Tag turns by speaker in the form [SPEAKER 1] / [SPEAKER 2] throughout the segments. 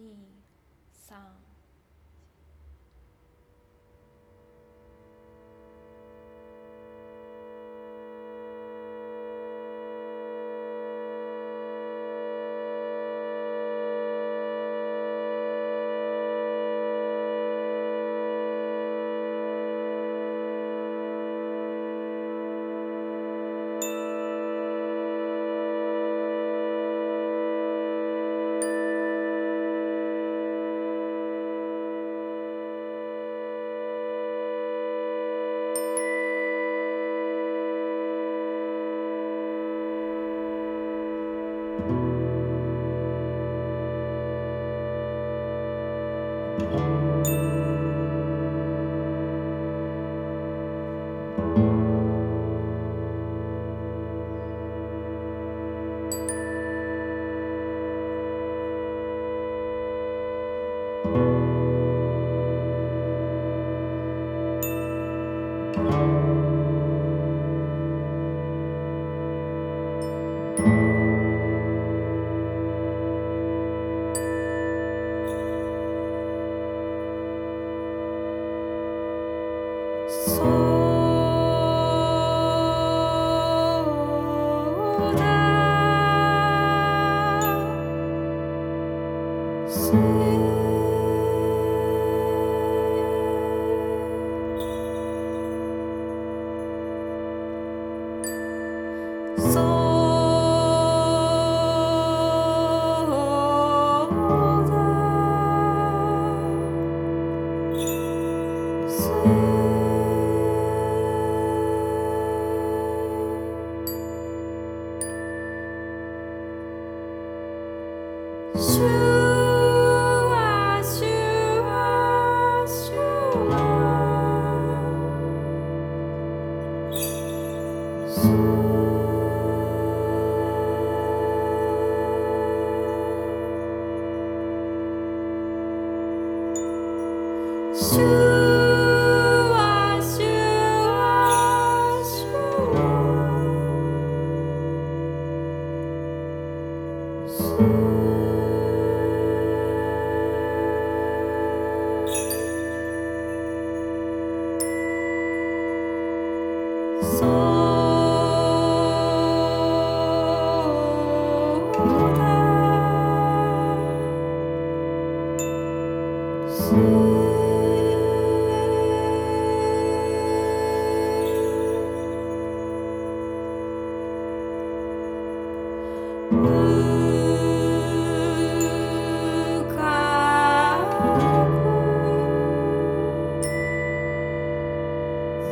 [SPEAKER 1] 2 3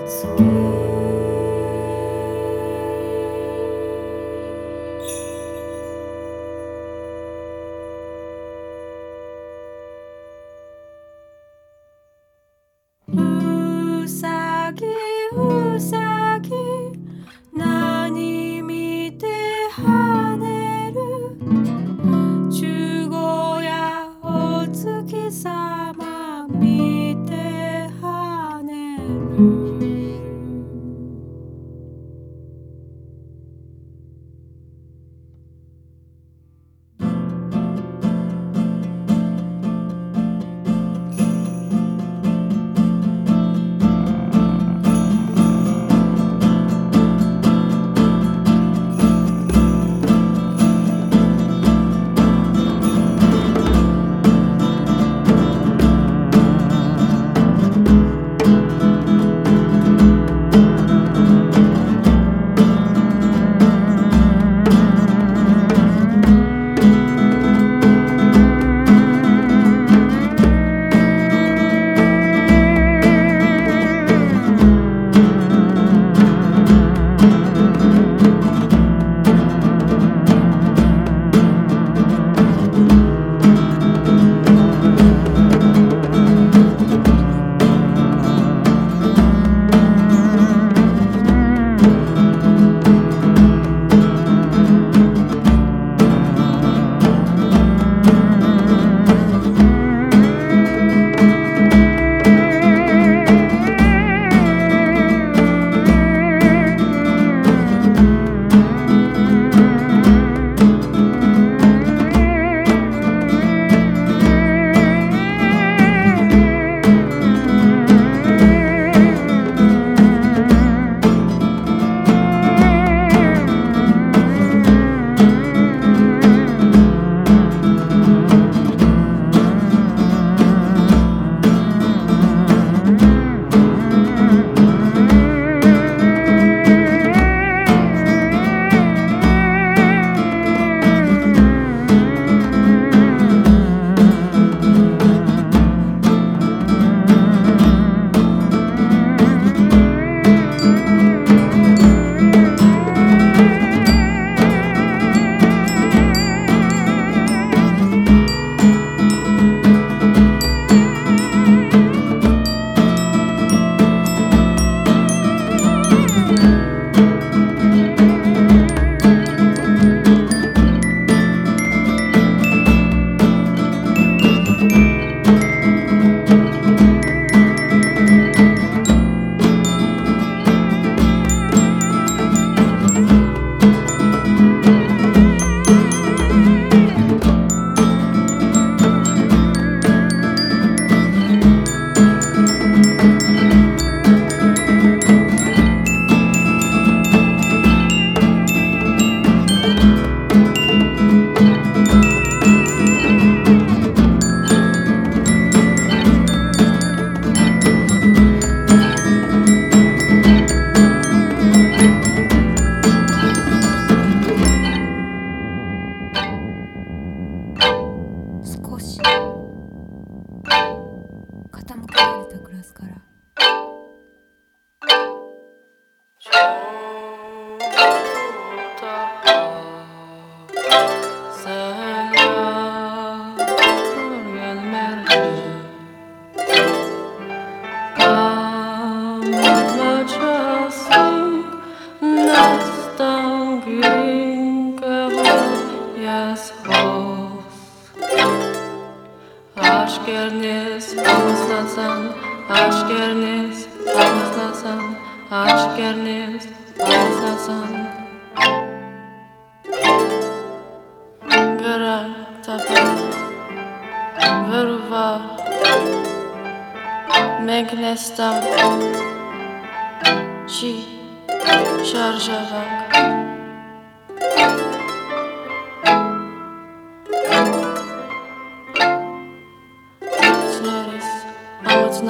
[SPEAKER 1] sweet.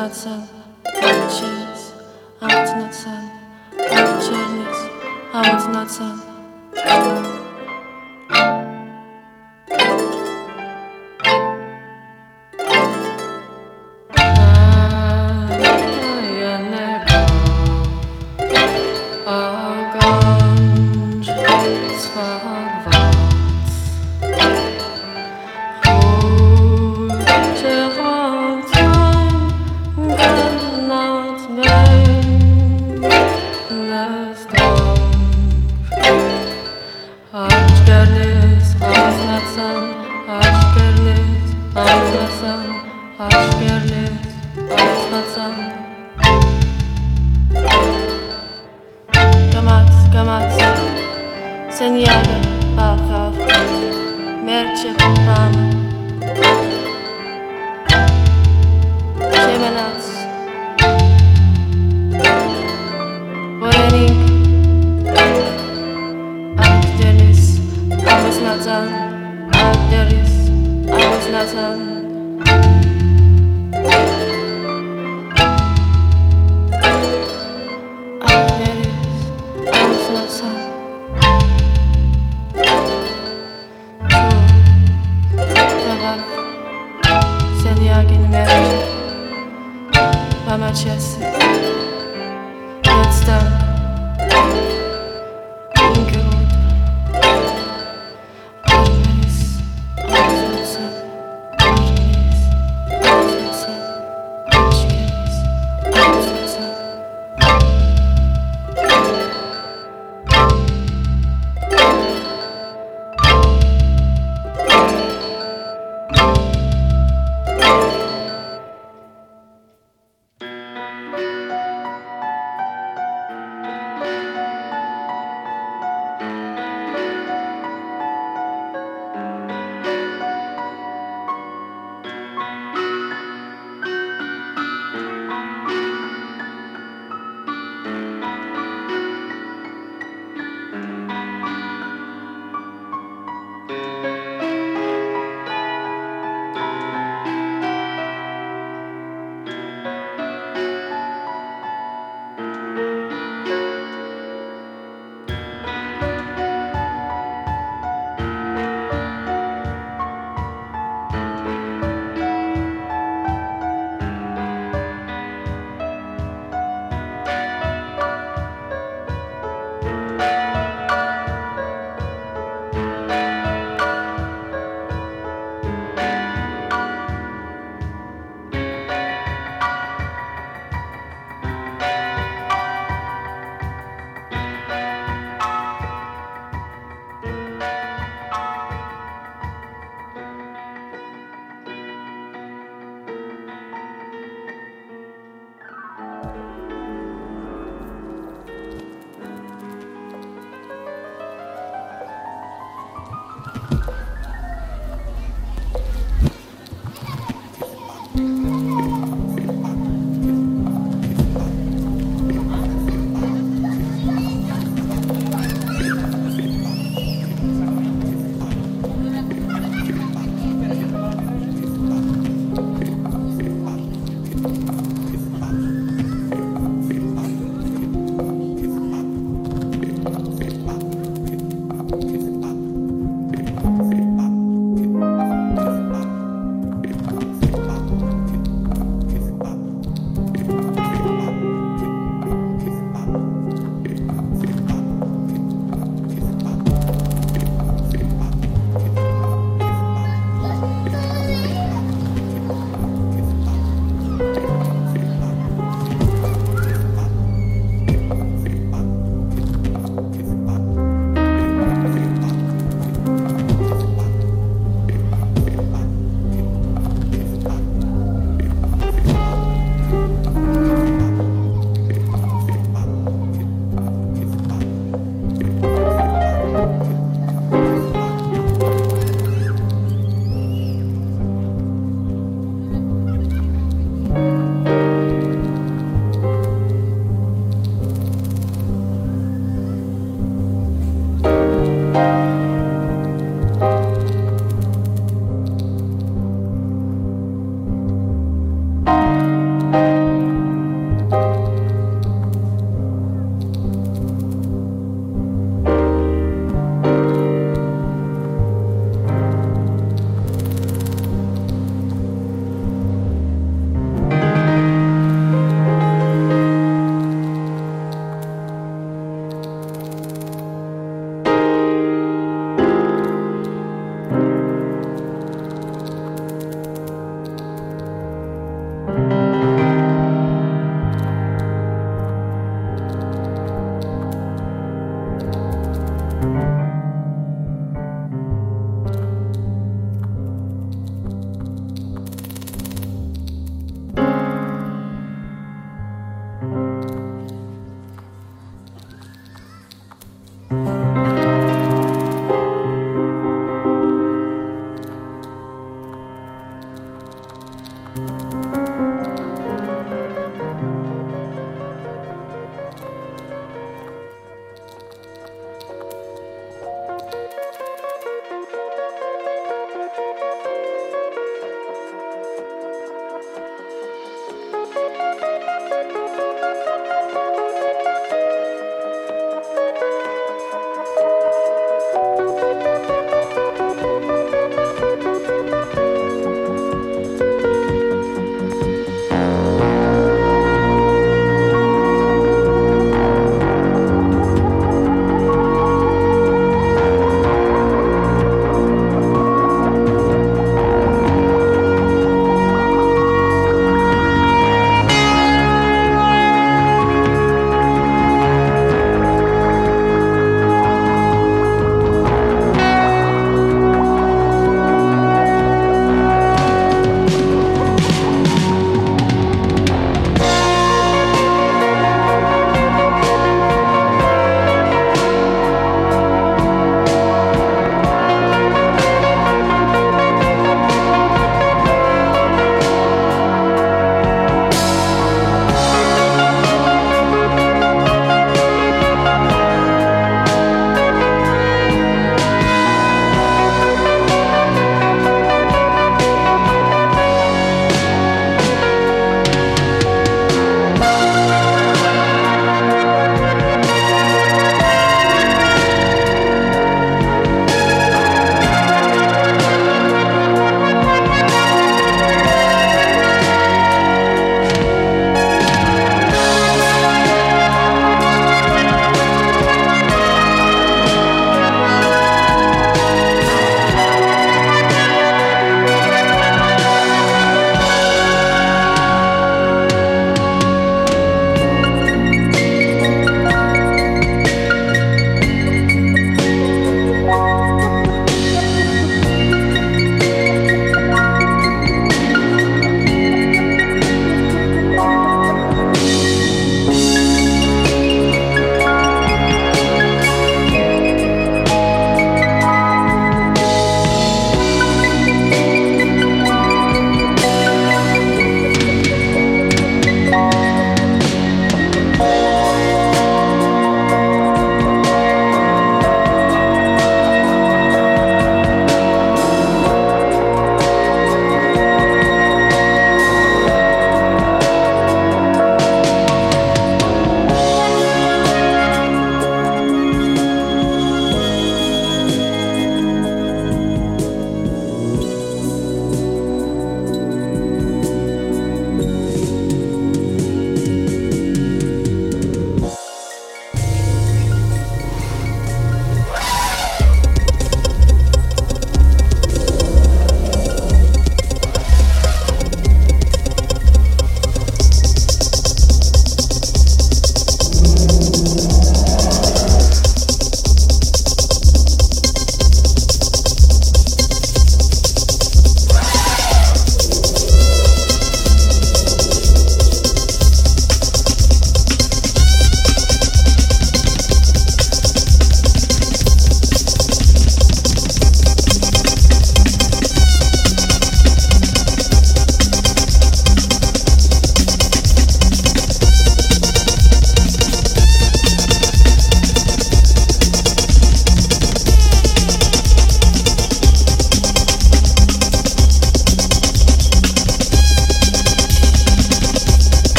[SPEAKER 2] It's not sun, I'm cheers. Oh, it's not sun,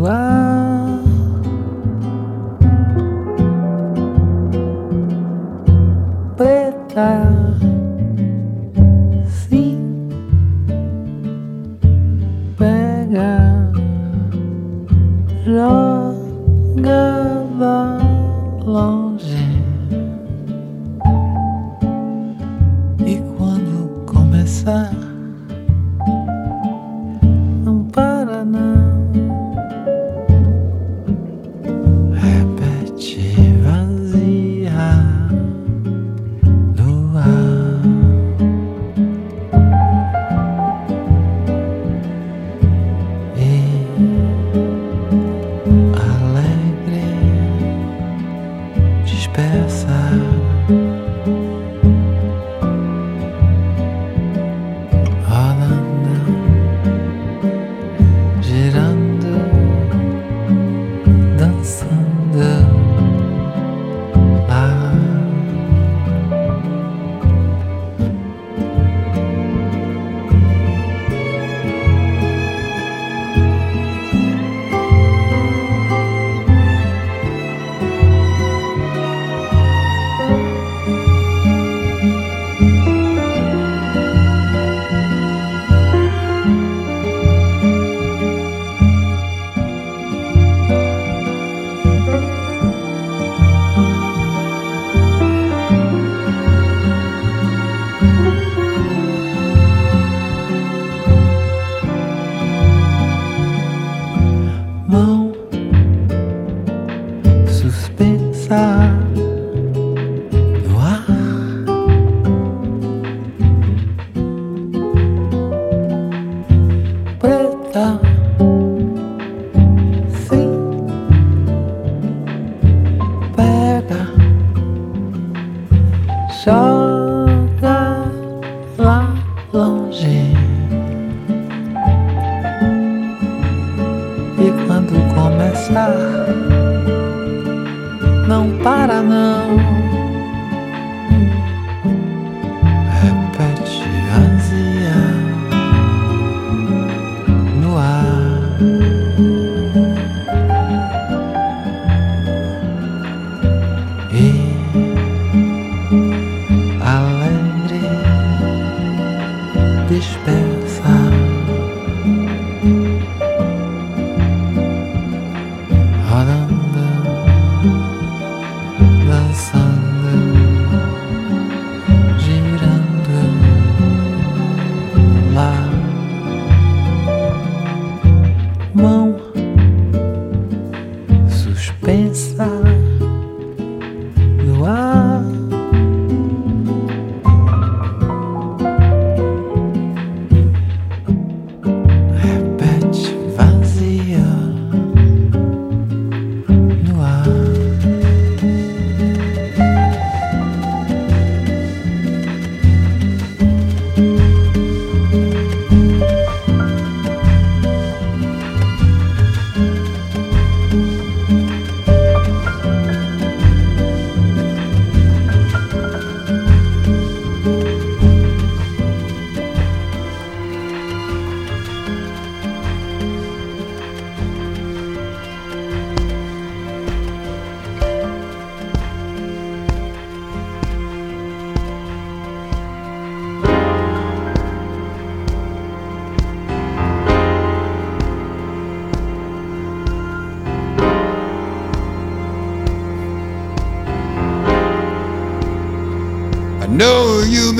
[SPEAKER 3] you are.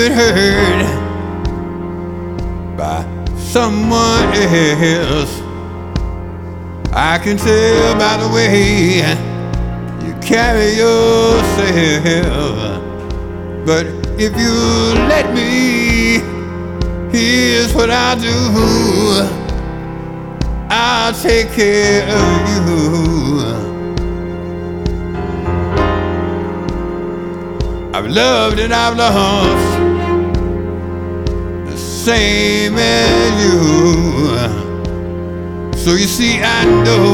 [SPEAKER 4] Been hurt by someone else. I can tell by the way you carry yourself. But if you let me, here's what I'll do. I'll take care of you. I've loved and I've lost same as you. So you see, I know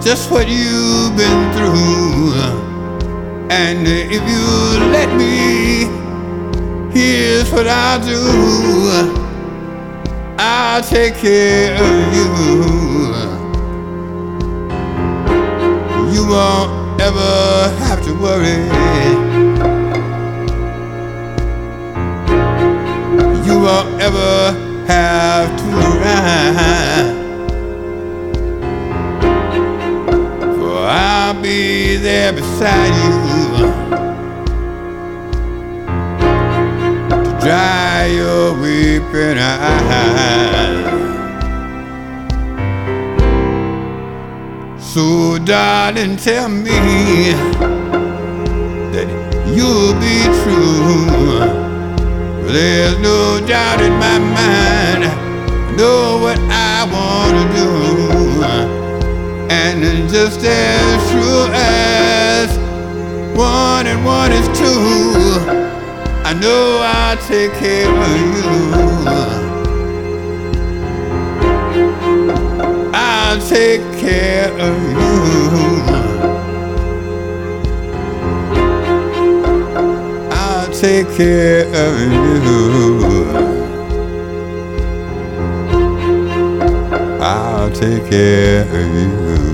[SPEAKER 4] just what you've been through. And if you let me, here's what I'll do. I'll take care of you. You won't ever have to worry. Won't ever have to ride. For I'll be there beside you to dry your weeping eyes. So, darling, tell me that you'll be true. There's no doubt in my mind. I know what I want to do. And it's just as true as one and one is two, I know I'll take care of you. I'll take care of you. Take care of you. I'll take care of you.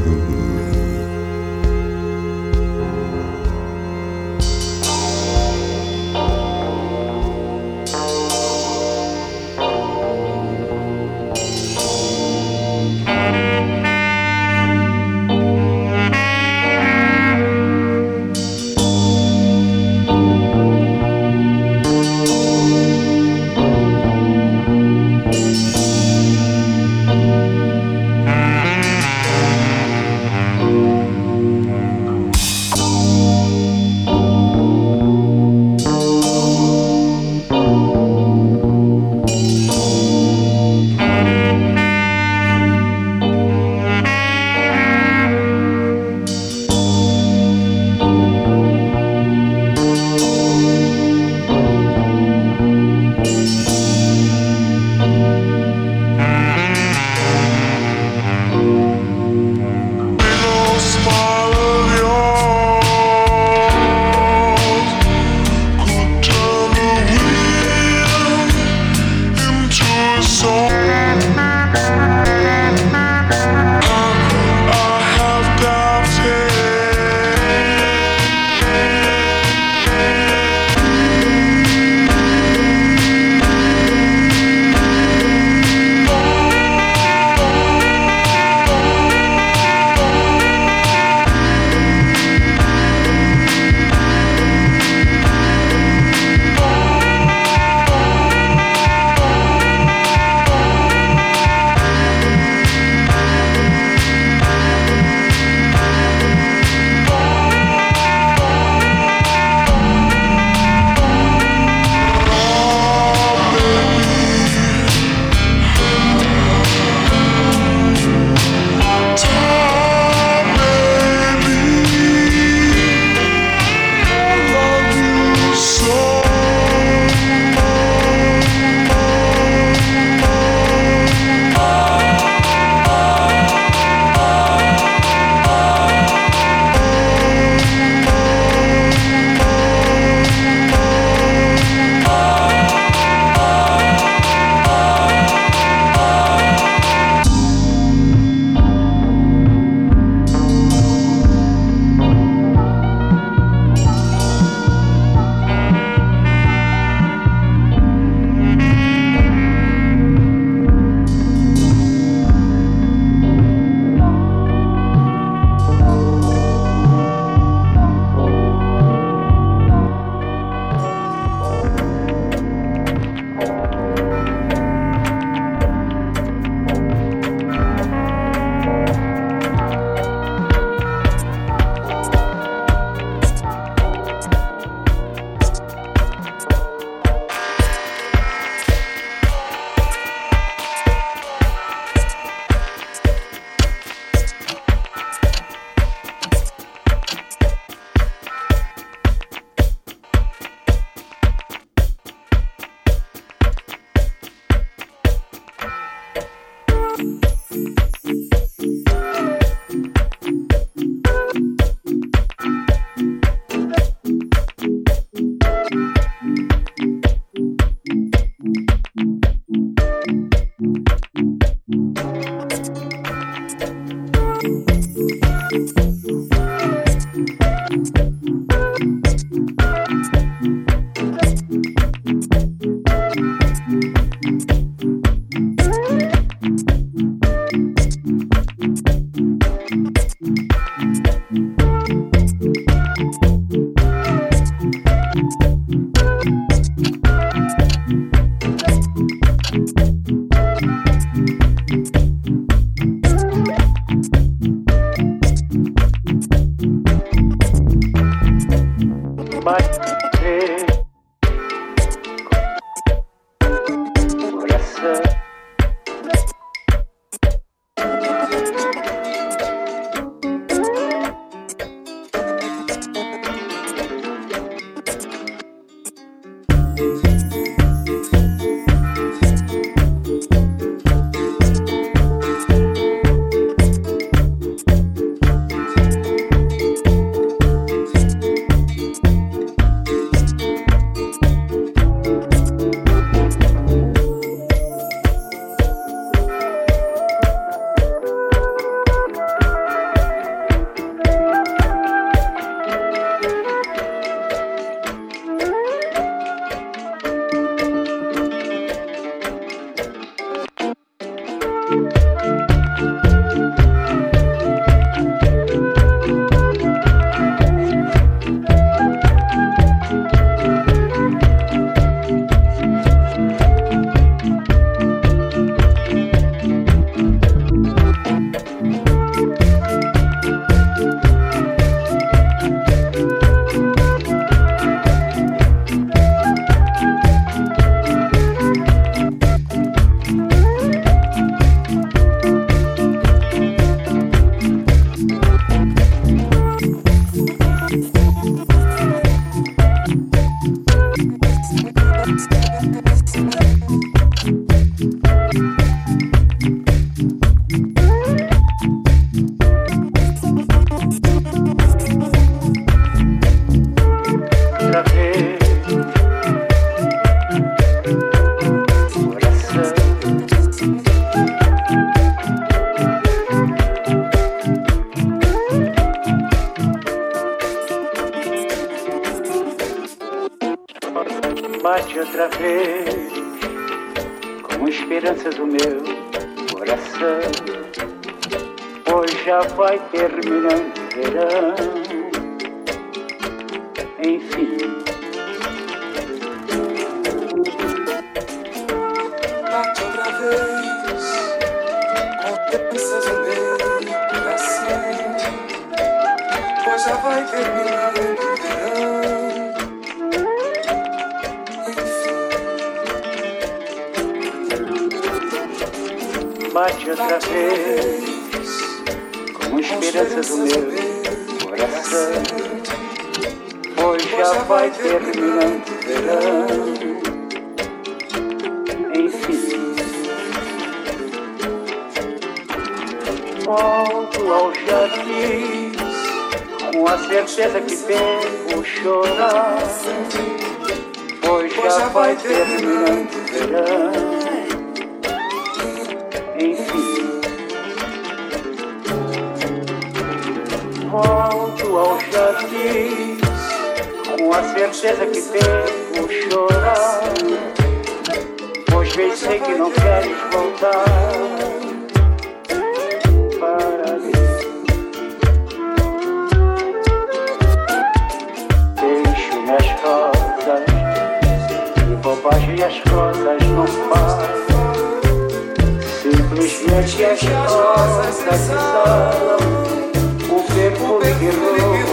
[SPEAKER 5] bate outra vez, com esperança do meu coração. Pois já vai terminando o verão. outra vez, como esperança do meu coração. Pois já vai terminando o verão. Enfim, volto ao jardim com a certeza que devo chorar. Pois já vai terminando o verão. Com a certeza que tenho chorar. Pois bem sei que não queres voltar Para mim. Deixo minhas rosas E vou e as rosas não fazem Simplesmente as rosas que o tempo que rolou